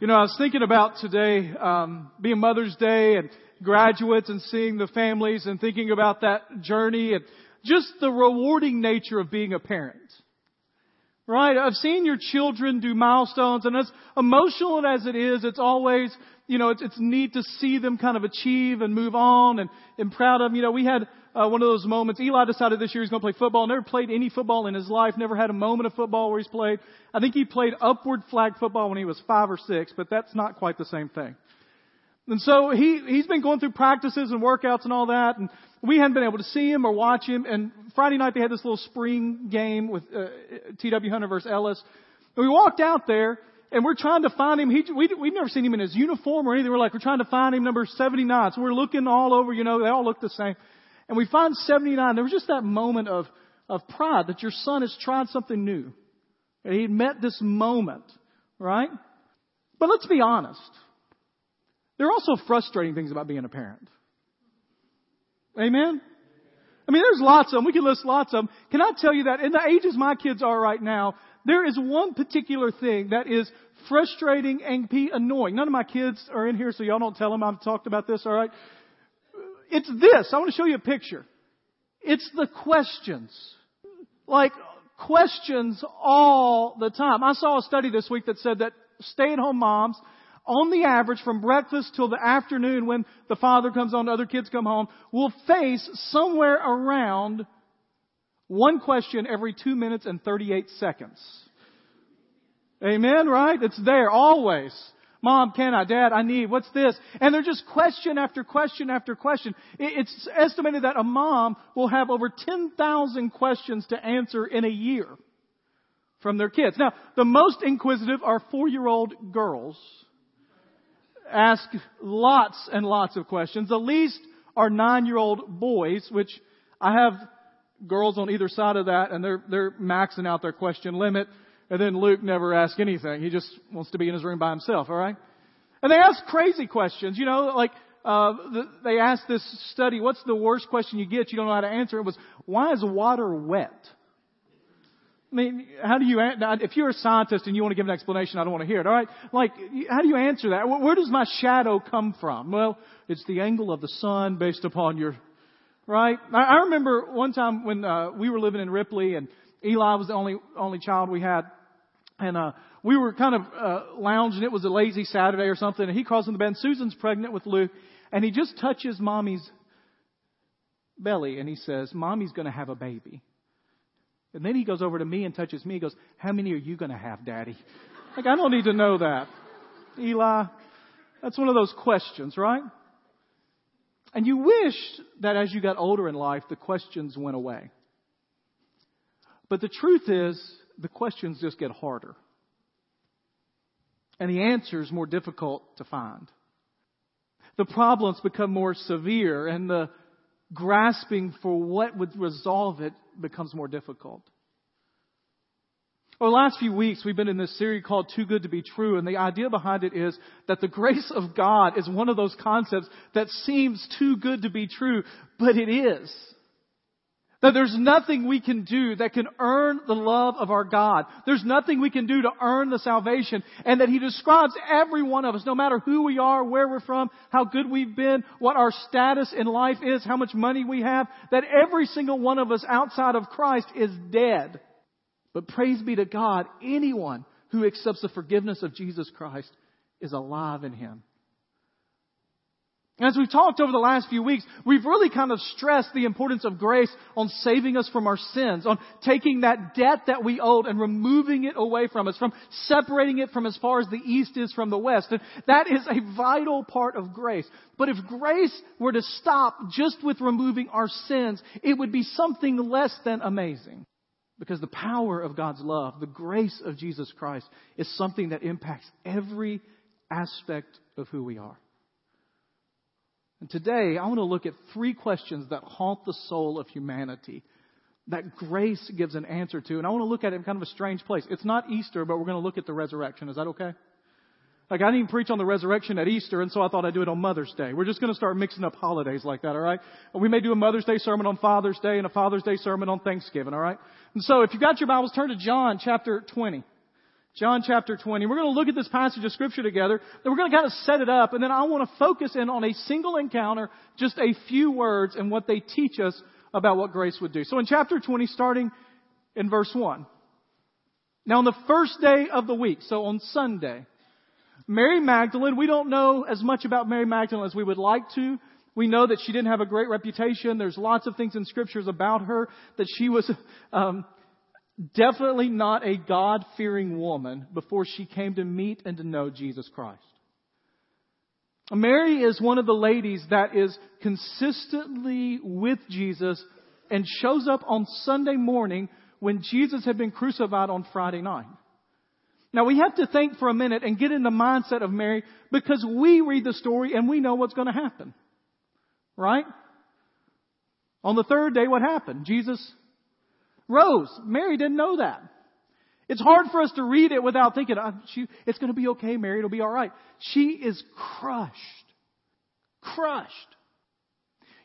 You know, I was thinking about today, um, being Mother's Day and graduates and seeing the families and thinking about that journey and just the rewarding nature of being a parent. Right? I've seen your children do milestones and as emotional as it is, it's always, you know, it's, it's neat to see them kind of achieve and move on and, and proud of them. You know, we had uh, one of those moments. Eli decided this year he's going to play football. Never played any football in his life. Never had a moment of football where he's played. I think he played upward flag football when he was five or six, but that's not quite the same thing. And so he, he's been going through practices and workouts and all that, and we hadn't been able to see him or watch him. And Friday night they had this little spring game with uh, T.W. Hunter versus Ellis. And we walked out there, and we're trying to find him. He, we, we've never seen him in his uniform or anything. We're like, we're trying to find him number 79. So we're looking all over, you know, they all look the same. And we find 79. There was just that moment of, of pride that your son has tried something new. And he met this moment, right? But let's be honest. There are also frustrating things about being a parent. Amen? I mean, there's lots of them. We can list lots of them. Can I tell you that in the ages my kids are right now, there is one particular thing that is frustrating and annoying. None of my kids are in here, so y'all don't tell them I've talked about this, alright? It's this. I want to show you a picture. It's the questions. Like, questions all the time. I saw a study this week that said that stay at home moms, on the average, from breakfast till the afternoon when the father comes home, the other kids come home, will face somewhere around one question every two minutes and 38 seconds. Amen, right? It's there always. Mom, can I? Dad, I need. What's this? And they're just question after question after question. It's estimated that a mom will have over 10,000 questions to answer in a year from their kids. Now, the most inquisitive are four-year-old girls. Ask lots and lots of questions. The least are nine-year-old boys, which I have girls on either side of that, and they're, they're maxing out their question limit. And then Luke never asks anything. He just wants to be in his room by himself, alright? And they ask crazy questions, you know, like, uh, the, they asked this study, what's the worst question you get? You don't know how to answer. It was, why is water wet? I mean, how do you, if you're a scientist and you want to give an explanation, I don't want to hear it, alright? Like, how do you answer that? Where does my shadow come from? Well, it's the angle of the sun based upon your, right? I remember one time when, uh, we were living in Ripley and Eli was the only, only child we had. And uh, we were kind of uh, lounging. It was a lazy Saturday or something. And he crawls in the bed. Susan's pregnant with Luke, and he just touches mommy's belly, and he says, "Mommy's going to have a baby." And then he goes over to me and touches me. He goes, "How many are you going to have, Daddy?" Like I don't need to know that, Eli. That's one of those questions, right? And you wish that as you got older in life, the questions went away. But the truth is, the questions just get harder. And the answers more difficult to find. The problems become more severe and the grasping for what would resolve it becomes more difficult. Over the last few weeks, we've been in this series called Too Good to Be True, and the idea behind it is that the grace of God is one of those concepts that seems too good to be true, but it is. That there's nothing we can do that can earn the love of our God. There's nothing we can do to earn the salvation. And that He describes every one of us, no matter who we are, where we're from, how good we've been, what our status in life is, how much money we have, that every single one of us outside of Christ is dead. But praise be to God, anyone who accepts the forgiveness of Jesus Christ is alive in Him. As we've talked over the last few weeks, we've really kind of stressed the importance of grace on saving us from our sins, on taking that debt that we owed and removing it away from us, from separating it from as far as the east is from the west. And that is a vital part of grace. But if grace were to stop just with removing our sins, it would be something less than amazing. Because the power of God's love, the grace of Jesus Christ, is something that impacts every aspect of who we are. And today, I want to look at three questions that haunt the soul of humanity that grace gives an answer to. And I want to look at it in kind of a strange place. It's not Easter, but we're going to look at the resurrection. Is that okay? Like, I didn't even preach on the resurrection at Easter, and so I thought I'd do it on Mother's Day. We're just going to start mixing up holidays like that, alright? We may do a Mother's Day sermon on Father's Day and a Father's Day sermon on Thanksgiving, alright? And so, if you've got your Bibles, turn to John chapter 20. John chapter 20. We're going to look at this passage of scripture together. and we're going to kind of set it up and then I want to focus in on a single encounter, just a few words and what they teach us about what grace would do. So in chapter 20, starting in verse 1. Now on the first day of the week, so on Sunday, Mary Magdalene, we don't know as much about Mary Magdalene as we would like to. We know that she didn't have a great reputation. There's lots of things in scriptures about her that she was um, definitely not a God-fearing woman before she came to meet and to know Jesus Christ. Mary is one of the ladies that is consistently with Jesus and shows up on Sunday morning when Jesus had been crucified on Friday night. Now we have to think for a minute and get in the mindset of Mary because we read the story and we know what's going to happen. Right? On the third day, what happened? Jesus rose. Mary didn't know that. It's hard for us to read it without thinking, oh, she, it's going to be okay, Mary. It'll be all right. She is crushed. Crushed.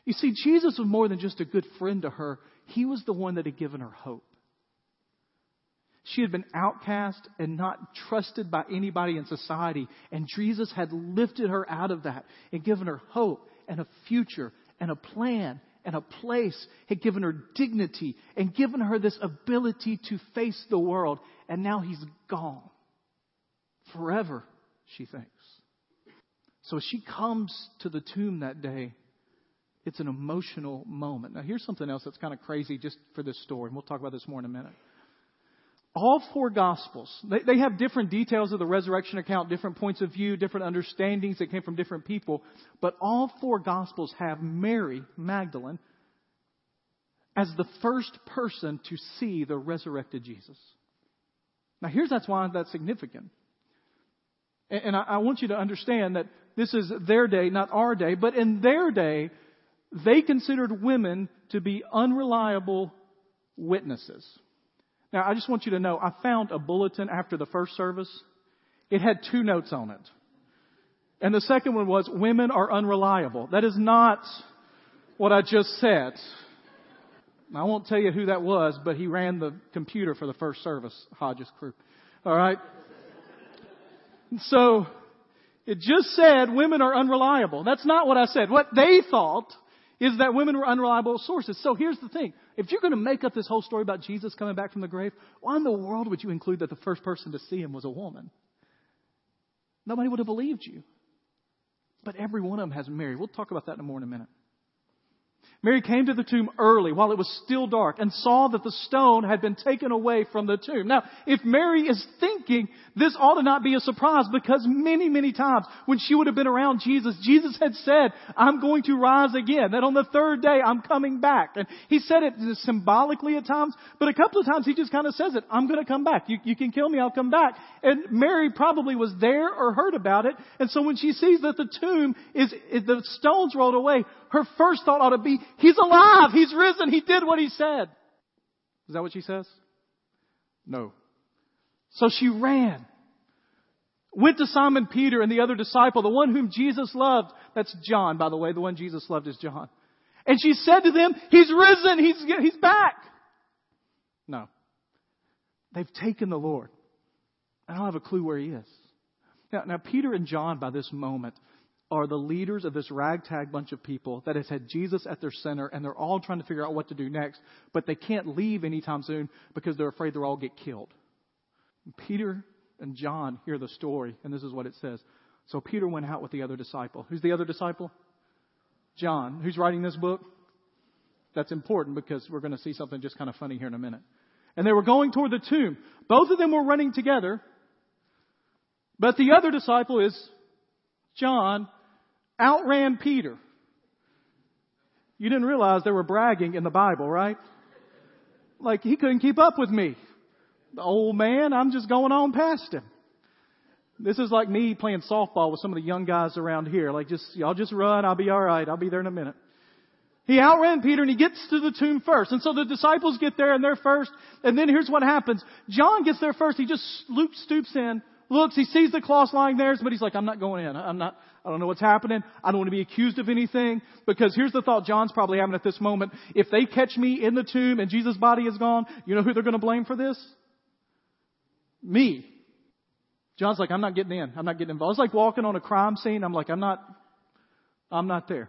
You see, Jesus was more than just a good friend to her. He was the one that had given her hope. She had been outcast and not trusted by anybody in society. And Jesus had lifted her out of that and given her hope and a future and a plan and a place, had given her dignity and given her this ability to face the world. And now he's gone. Forever, she thinks. So she comes to the tomb that day. It's an emotional moment. Now here's something else that's kind of crazy just for this story, and we'll talk about this more in a minute. All four Gospels, they, they have different details of the resurrection account, different points of view, different understandings that came from different people, but all four Gospels have Mary Magdalene as the first person to see the resurrected Jesus. Now here's that's why that's significant. And, and I, I want you to understand that this is their day, not our day, but in their day, they considered women to be unreliable witnesses. Now, I just want you to know, I found a bulletin after the first service. It had two notes on it. And the second one was, women are unreliable. That is not what I just said. I won't tell you who that was, but he ran the computer for the first service, Hodges crew. Alright? So, it just said women are unreliable. That's not what I said. What they thought is that women were unreliable sources. So here's the thing. If you're going to make up this whole story about Jesus coming back from the grave, why in the world would you include that the first person to see him was a woman? Nobody would have believed you. But every one of them has Mary. We'll talk about that in a more in a minute. Mary came to the tomb early while it was still dark and saw that the stone had been taken away from the tomb. Now, if Mary is thinking this ought to not be a surprise because many, many times when she would have been around Jesus, Jesus had said, I'm going to rise again, that on the third day I'm coming back. And he said it symbolically at times, but a couple of times he just kind of says it, I'm going to come back. You, you can kill me, I'll come back. And Mary probably was there or heard about it. And so when she sees that the tomb is, is the stones rolled away, her first thought ought to be, He's alive! He's risen! He did what He said! Is that what she says? No. So she ran. Went to Simon Peter and the other disciple, the one whom Jesus loved. That's John, by the way. The one Jesus loved is John. And she said to them, He's risen! He's, he's back! No. They've taken the Lord. I don't have a clue where He is. Now, now Peter and John, by this moment, are the leaders of this ragtag bunch of people that has had Jesus at their center and they're all trying to figure out what to do next, but they can't leave anytime soon because they're afraid they'll all get killed. Peter and John hear the story, and this is what it says. So Peter went out with the other disciple. Who's the other disciple? John. Who's writing this book? That's important because we're going to see something just kind of funny here in a minute. And they were going toward the tomb. Both of them were running together, but the other disciple is John outran Peter. You didn't realize they were bragging in the Bible, right? Like he couldn't keep up with me. The old man, I'm just going on past him. This is like me playing softball with some of the young guys around here. Like just, y'all just run, I'll be alright, I'll be there in a minute. He outran Peter and he gets to the tomb first. And so the disciples get there and they're first. And then here's what happens. John gets there first. He just stoops in, looks, he sees the cloth lying there, but he's like, I'm not going in. I'm not, I don't know what's happening. I don't want to be accused of anything. Because here's the thought John's probably having at this moment. If they catch me in the tomb and Jesus' body is gone, you know who they're going to blame for this? Me. John's like, I'm not getting in. I'm not getting involved. It's like walking on a crime scene. I'm like, I'm not, I'm not there.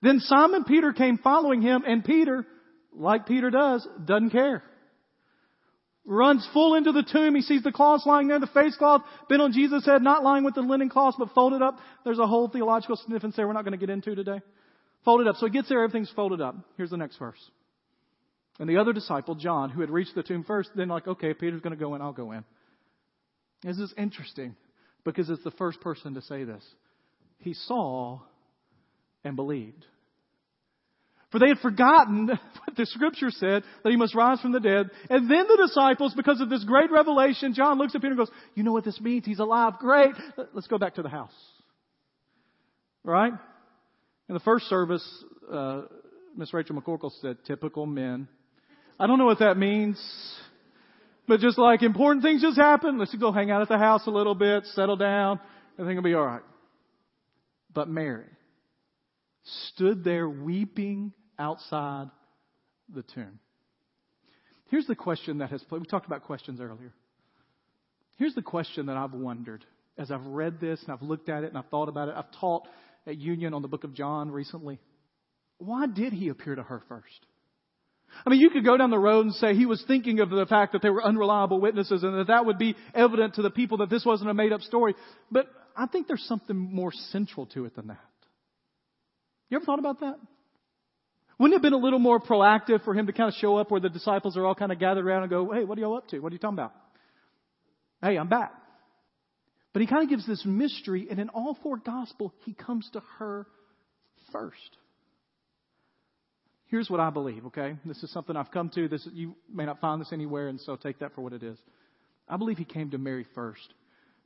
Then Simon Peter came following him and Peter, like Peter does, doesn't care. Runs full into the tomb. He sees the cloths lying there, the face cloth been on Jesus' head, not lying with the linen cloths, but folded up. There's a whole theological significance there we're not going to get into today. Folded up. So he gets there, everything's folded up. Here's the next verse. And the other disciple, John, who had reached the tomb first, then like, okay, Peter's going to go in, I'll go in. This is interesting because it's the first person to say this. He saw and believed. For they had forgotten what the scripture said, that he must rise from the dead. And then the disciples, because of this great revelation, John looks at Peter and goes, you know what this means? He's alive. Great. Let's go back to the house. Right? In the first service, uh, Miss Rachel McCorkle said, typical men. I don't know what that means. But just like important things just happen, let's go hang out at the house a little bit, settle down, everything will be alright. But Mary stood there weeping outside the tomb. Here's the question that has, played. we talked about questions earlier. Here's the question that I've wondered as I've read this and I've looked at it and I've thought about it. I've taught at Union on the book of John recently. Why did he appear to her first? I mean, you could go down the road and say he was thinking of the fact that they were unreliable witnesses and that that would be evident to the people that this wasn't a made up story. But I think there's something more central to it than that. You ever thought about that? Wouldn't it have been a little more proactive for him to kind of show up where the disciples are all kind of gathered around and go, hey, what are y'all up to? What are you talking about? Hey, I'm back. But he kind of gives this mystery, and in all four gospel, he comes to her first. Here's what I believe, okay? This is something I've come to. This you may not find this anywhere, and so take that for what it is. I believe he came to Mary first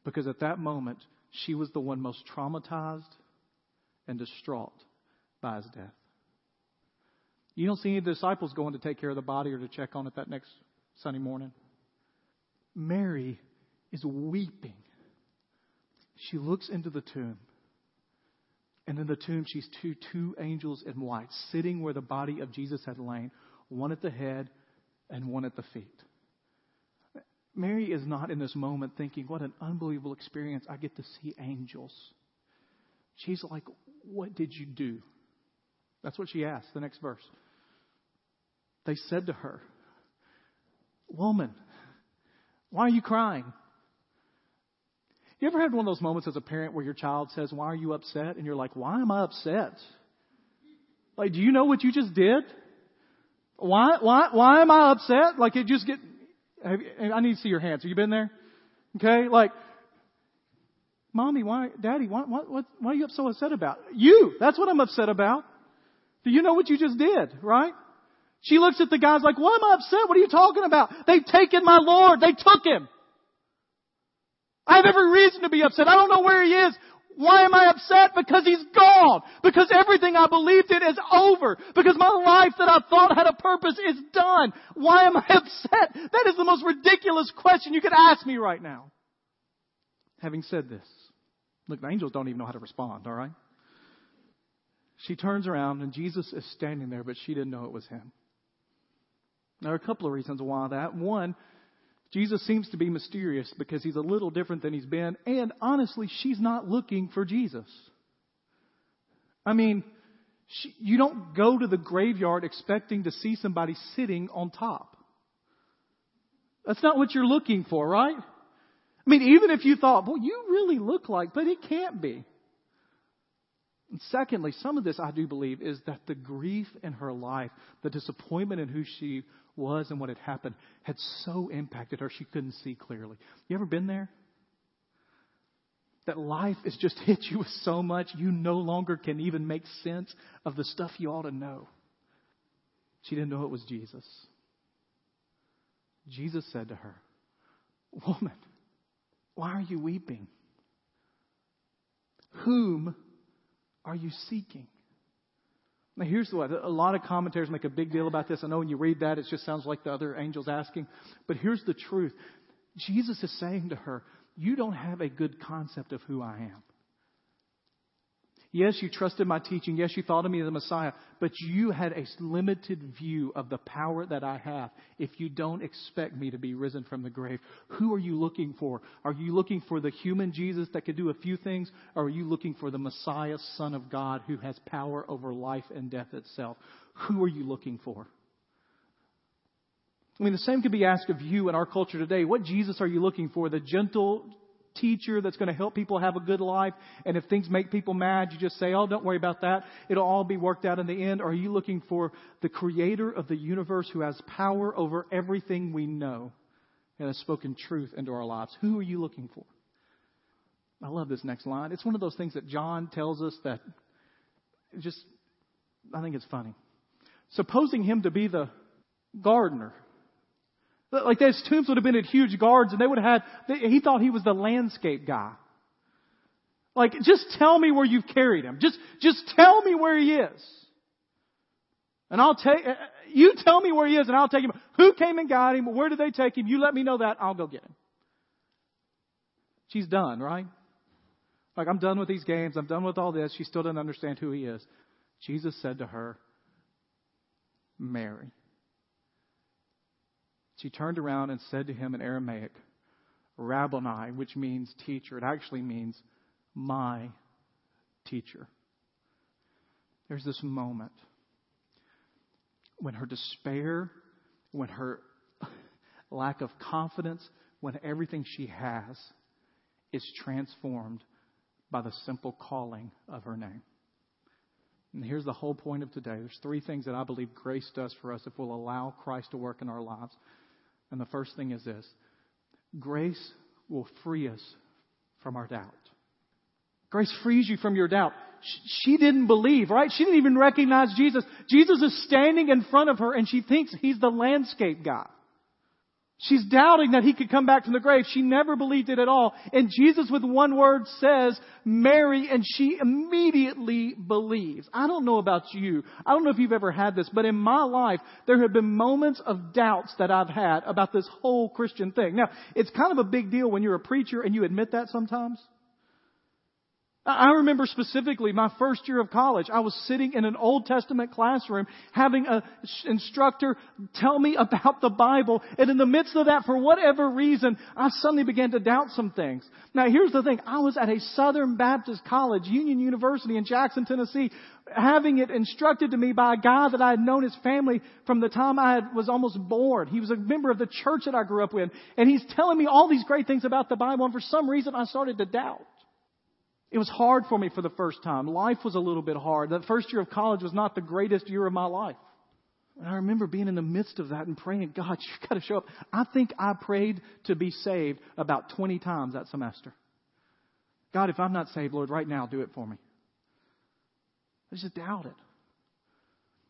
because at that moment she was the one most traumatized and distraught by his death. You don't see any disciples going to take care of the body or to check on it that next Sunday morning. Mary is weeping. She looks into the tomb and in the tomb, she's two, two angels in white, sitting where the body of Jesus had lain, one at the head and one at the feet. Mary is not in this moment thinking, what an unbelievable experience. I get to see angels. She's like, what did you do? That's what she asked, the next verse. They said to her, Woman, why are you crying? You ever had one of those moments as a parent where your child says, Why are you upset? And you're like, Why am I upset? Like, do you know what you just did? Why, why, why am I upset? Like, it just get, I need to see your hands. Have you been there? Okay? Like, mommy, why, daddy, why, why, what, why are you so upset about? You! That's what I'm upset about. Do you know what you just did, right? She looks at the guys like, why am I upset? What are you talking about? They've taken my Lord. They took him. I have every reason to be upset. I don't know where he is. Why am I upset? Because he's gone. Because everything I believed in is over. Because my life that I thought had a purpose is done. Why am I upset? That is the most ridiculous question you could ask me right now. Having said this, look, the angels don't even know how to respond, alright? She turns around and Jesus is standing there, but she didn't know it was him. There are a couple of reasons why that. One, Jesus seems to be mysterious because he's a little different than he's been, and honestly, she's not looking for Jesus. I mean, she, you don't go to the graveyard expecting to see somebody sitting on top. That's not what you're looking for, right? I mean, even if you thought, well, you really look like, but it can't be. And secondly, some of this I do believe is that the grief in her life, the disappointment in who she was and what had happened had so impacted her she couldn't see clearly. You ever been there? That life has just hit you with so much you no longer can even make sense of the stuff you ought to know. She didn't know it was Jesus. Jesus said to her, Woman, why are you weeping? Whom are you seeking? Now, here's what a lot of commentators make a big deal about this. I know when you read that, it just sounds like the other angels asking. But here's the truth Jesus is saying to her, You don't have a good concept of who I am. Yes, you trusted my teaching. Yes, you thought of me as the Messiah, but you had a limited view of the power that I have if you don't expect me to be risen from the grave. Who are you looking for? Are you looking for the human Jesus that could do a few things, or are you looking for the Messiah, Son of God, who has power over life and death itself? Who are you looking for? I mean, the same could be asked of you in our culture today. What Jesus are you looking for? The gentle teacher that's going to help people have a good life. And if things make people mad, you just say, oh, don't worry about that. It'll all be worked out in the end. Or are you looking for the creator of the universe who has power over everything we know and has spoken truth into our lives? Who are you looking for? I love this next line. It's one of those things that John tells us that just, I think it's funny. Supposing him to be the gardener like those tombs would have been at huge guards and they would have had, he thought he was the landscape guy. Like, just tell me where you've carried him. Just, just tell me where he is. And I'll take, uh, you tell me where he is and I'll take him. Who came and got him? Where did they take him? You let me know that. I'll go get him. She's done, right? Like, I'm done with these games. I'm done with all this. She still doesn't understand who he is. Jesus said to her, Mary. She turned around and said to him in Aramaic, Rabboni, which means teacher. It actually means my teacher. There's this moment when her despair, when her lack of confidence, when everything she has is transformed by the simple calling of her name. And here's the whole point of today. There's three things that I believe grace does for us if we'll allow Christ to work in our lives. And the first thing is this grace will free us from our doubt. Grace frees you from your doubt. She didn't believe, right? She didn't even recognize Jesus. Jesus is standing in front of her and she thinks he's the landscape guy. She's doubting that he could come back from the grave. She never believed it at all. And Jesus with one word says, Mary, and she immediately believes. I don't know about you. I don't know if you've ever had this, but in my life, there have been moments of doubts that I've had about this whole Christian thing. Now, it's kind of a big deal when you're a preacher and you admit that sometimes. I remember specifically my first year of college. I was sitting in an Old Testament classroom having an instructor tell me about the Bible. And in the midst of that, for whatever reason, I suddenly began to doubt some things. Now here's the thing. I was at a Southern Baptist college, Union University in Jackson, Tennessee, having it instructed to me by a guy that I had known his family from the time I was almost born. He was a member of the church that I grew up with. And he's telling me all these great things about the Bible. And for some reason, I started to doubt. It was hard for me for the first time. Life was a little bit hard. The first year of college was not the greatest year of my life. And I remember being in the midst of that and praying, God, you've got to show up. I think I prayed to be saved about 20 times that semester. God, if I'm not saved, Lord, right now, do it for me. I just doubted.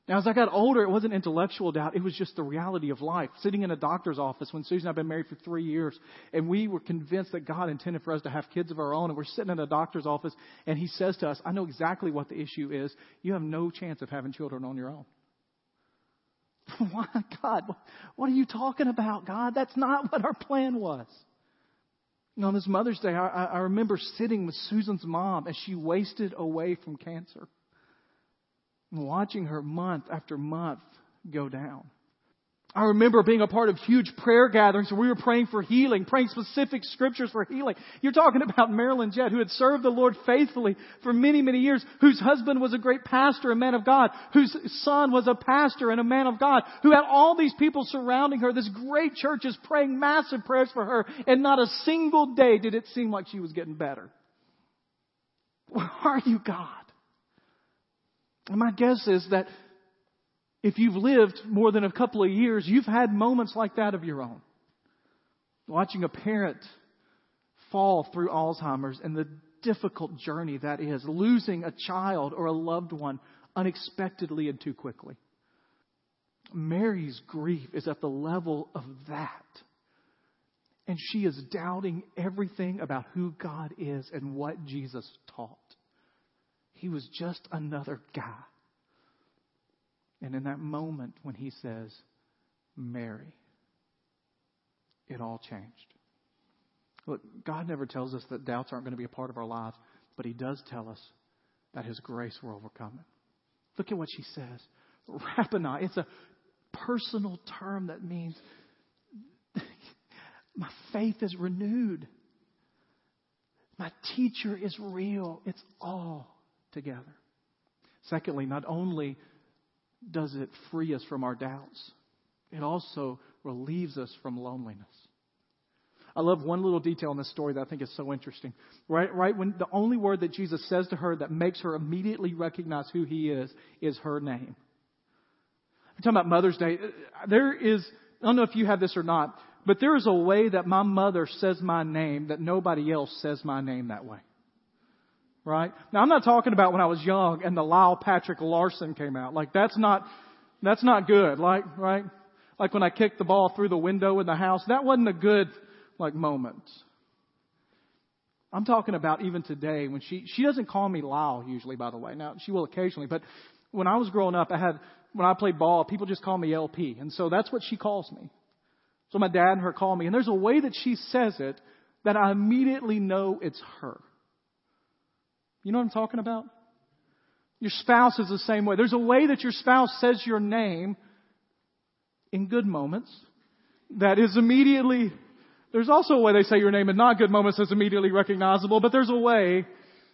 Now, as I got older, it wasn't intellectual doubt. It was just the reality of life. Sitting in a doctor's office when Susan and I have been married for three years, and we were convinced that God intended for us to have kids of our own, and we're sitting in a doctor's office, and he says to us, I know exactly what the issue is. You have no chance of having children on your own. Why, God? What are you talking about, God? That's not what our plan was. And on this Mother's Day, I, I remember sitting with Susan's mom as she wasted away from cancer watching her month after month go down. I remember being a part of huge prayer gatherings where we were praying for healing, praying specific scriptures for healing. You're talking about Marilyn Jett, who had served the Lord faithfully for many, many years, whose husband was a great pastor, a man of God, whose son was a pastor and a man of God, who had all these people surrounding her. This great church is praying massive prayers for her, and not a single day did it seem like she was getting better. Where are you, God? And my guess is that if you've lived more than a couple of years, you've had moments like that of your own. Watching a parent fall through Alzheimer's and the difficult journey that is, losing a child or a loved one unexpectedly and too quickly. Mary's grief is at the level of that. And she is doubting everything about who God is and what Jesus taught. He was just another guy. And in that moment when he says, Mary, it all changed. Look, God never tells us that doubts aren't going to be a part of our lives, but He does tell us that his grace will overcome it. Look at what she says. Rabboni. It's a personal term that means my faith is renewed. My teacher is real. It's all together. Secondly, not only does it free us from our doubts, it also relieves us from loneliness. I love one little detail in this story that I think is so interesting. Right, right when the only word that Jesus says to her that makes her immediately recognize who he is is her name. I'm talking about Mother's Day. There is, I don't know if you have this or not, but there is a way that my mother says my name that nobody else says my name that way. Right? Now I'm not talking about when I was young and the Lyle Patrick Larson came out. Like that's not, that's not good. Like, right? Like when I kicked the ball through the window in the house. That wasn't a good, like, moment. I'm talking about even today when she, she doesn't call me Lyle usually, by the way. Now, she will occasionally, but when I was growing up, I had, when I played ball, people just call me LP. And so that's what she calls me. So my dad and her call me. And there's a way that she says it that I immediately know it's her. You know what I'm talking about? Your spouse is the same way. There's a way that your spouse says your name in good moments that is immediately, there's also a way they say your name in not good moments that's immediately recognizable, but there's a way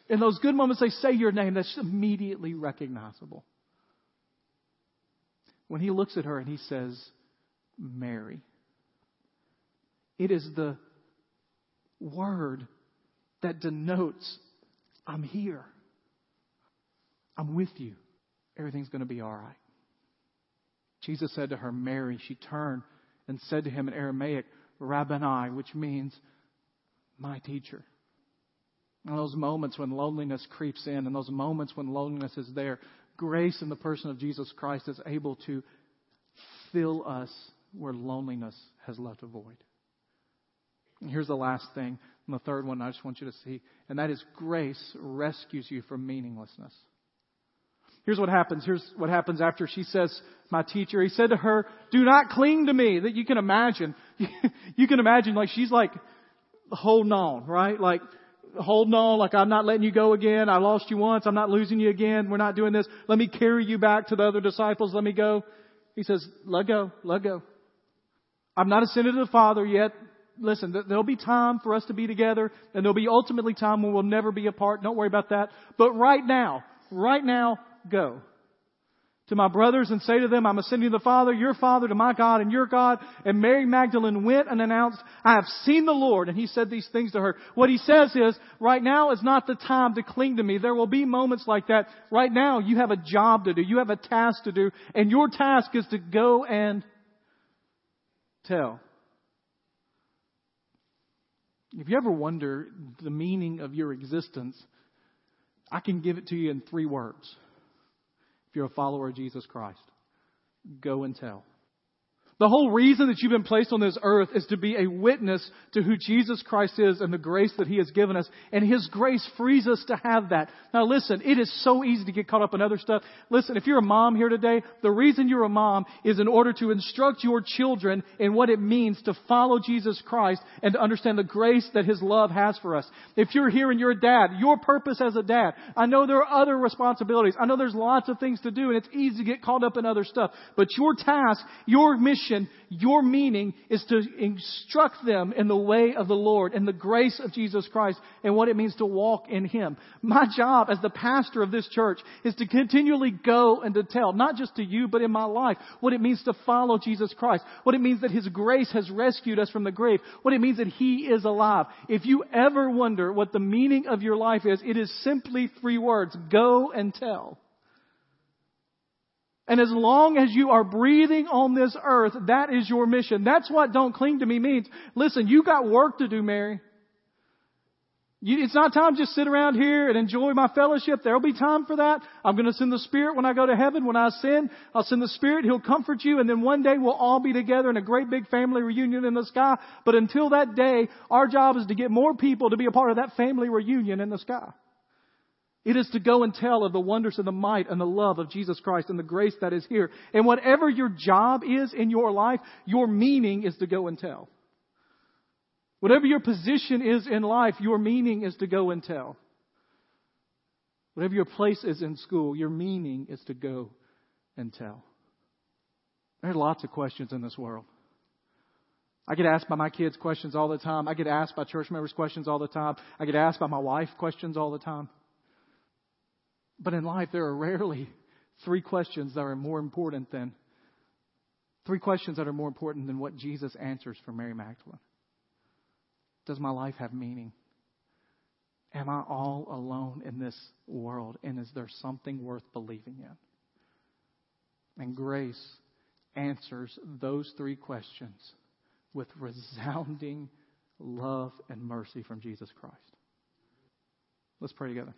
in those good moments they say your name that's immediately recognizable. When he looks at her and he says, Mary, it is the word that denotes, I'm here. I'm with you. Everything's going to be all right. Jesus said to her, Mary. She turned and said to him in Aramaic, Rabboni, which means my teacher. In those moments when loneliness creeps in, and those moments when loneliness is there, grace in the person of Jesus Christ is able to fill us where loneliness has left a void. And here's the last thing, and the third one I just want you to see, and that is grace rescues you from meaninglessness. Here's what happens. Here's what happens after she says, my teacher. He said to her, do not cling to me. That you can imagine. you can imagine like she's like holding on, right? Like holding on, like I'm not letting you go again. I lost you once. I'm not losing you again. We're not doing this. Let me carry you back to the other disciples. Let me go. He says, let go, let go. I'm not ascended to the Father yet. Listen, there'll be time for us to be together and there'll be ultimately time when we'll never be apart. Don't worry about that. But right now, right now, go to my brothers and say to them, I'm ascending to the Father, your Father, to my God and your God. And Mary Magdalene went and announced, I have seen the Lord. And he said these things to her. What he says is, right now is not the time to cling to me. There will be moments like that. Right now, you have a job to do. You have a task to do. And your task is to go and tell. If you ever wonder the meaning of your existence, I can give it to you in three words if you're a follower of Jesus Christ. Go and tell. The whole reason that you've been placed on this earth is to be a witness to who Jesus Christ is and the grace that He has given us. And His grace frees us to have that. Now listen, it is so easy to get caught up in other stuff. Listen, if you're a mom here today, the reason you're a mom is in order to instruct your children in what it means to follow Jesus Christ and to understand the grace that His love has for us. If you're here and you're a dad, your purpose as a dad, I know there are other responsibilities. I know there's lots of things to do and it's easy to get caught up in other stuff. But your task, your mission, mission, your meaning is to instruct them in the way of the Lord and the grace of Jesus Christ and what it means to walk in Him. My job as the pastor of this church is to continually go and to tell, not just to you, but in my life, what it means to follow Jesus Christ, what it means that His grace has rescued us from the grave, what it means that He is alive. If you ever wonder what the meaning of your life is, it is simply three words. Go and tell. And as long as you are breathing on this earth, that is your mission. That's what don't cling to me means. Listen, you got work to do, Mary. You, it's not time to just sit around here and enjoy my fellowship. There'll be time for that. I'm going to send the Spirit when I go to heaven. When I sin, I'll send the Spirit. He'll comfort you. And then one day we'll all be together in a great big family reunion in the sky. But until that day, our job is to get more people to be a part of that family reunion in the sky. It is to go and tell of the wonders and the might and the love of Jesus Christ and the grace that is here. And whatever your job is in your life, your meaning is to go and tell. Whatever your position is in life, your meaning is to go and tell. Whatever your place is in school, your meaning is to go and tell. There are lots of questions in this world. I get asked by my kids questions all the time. I get asked by church members questions all the time. I get asked by my wife questions all the time. But in life, there are rarely three questions that are more important than three questions that are more important than what Jesus answers for Mary Magdalene. Does my life have meaning? Am I all alone in this world? And is there something worth believing in? And grace answers those three questions with resounding love and mercy from Jesus Christ. Let's pray together.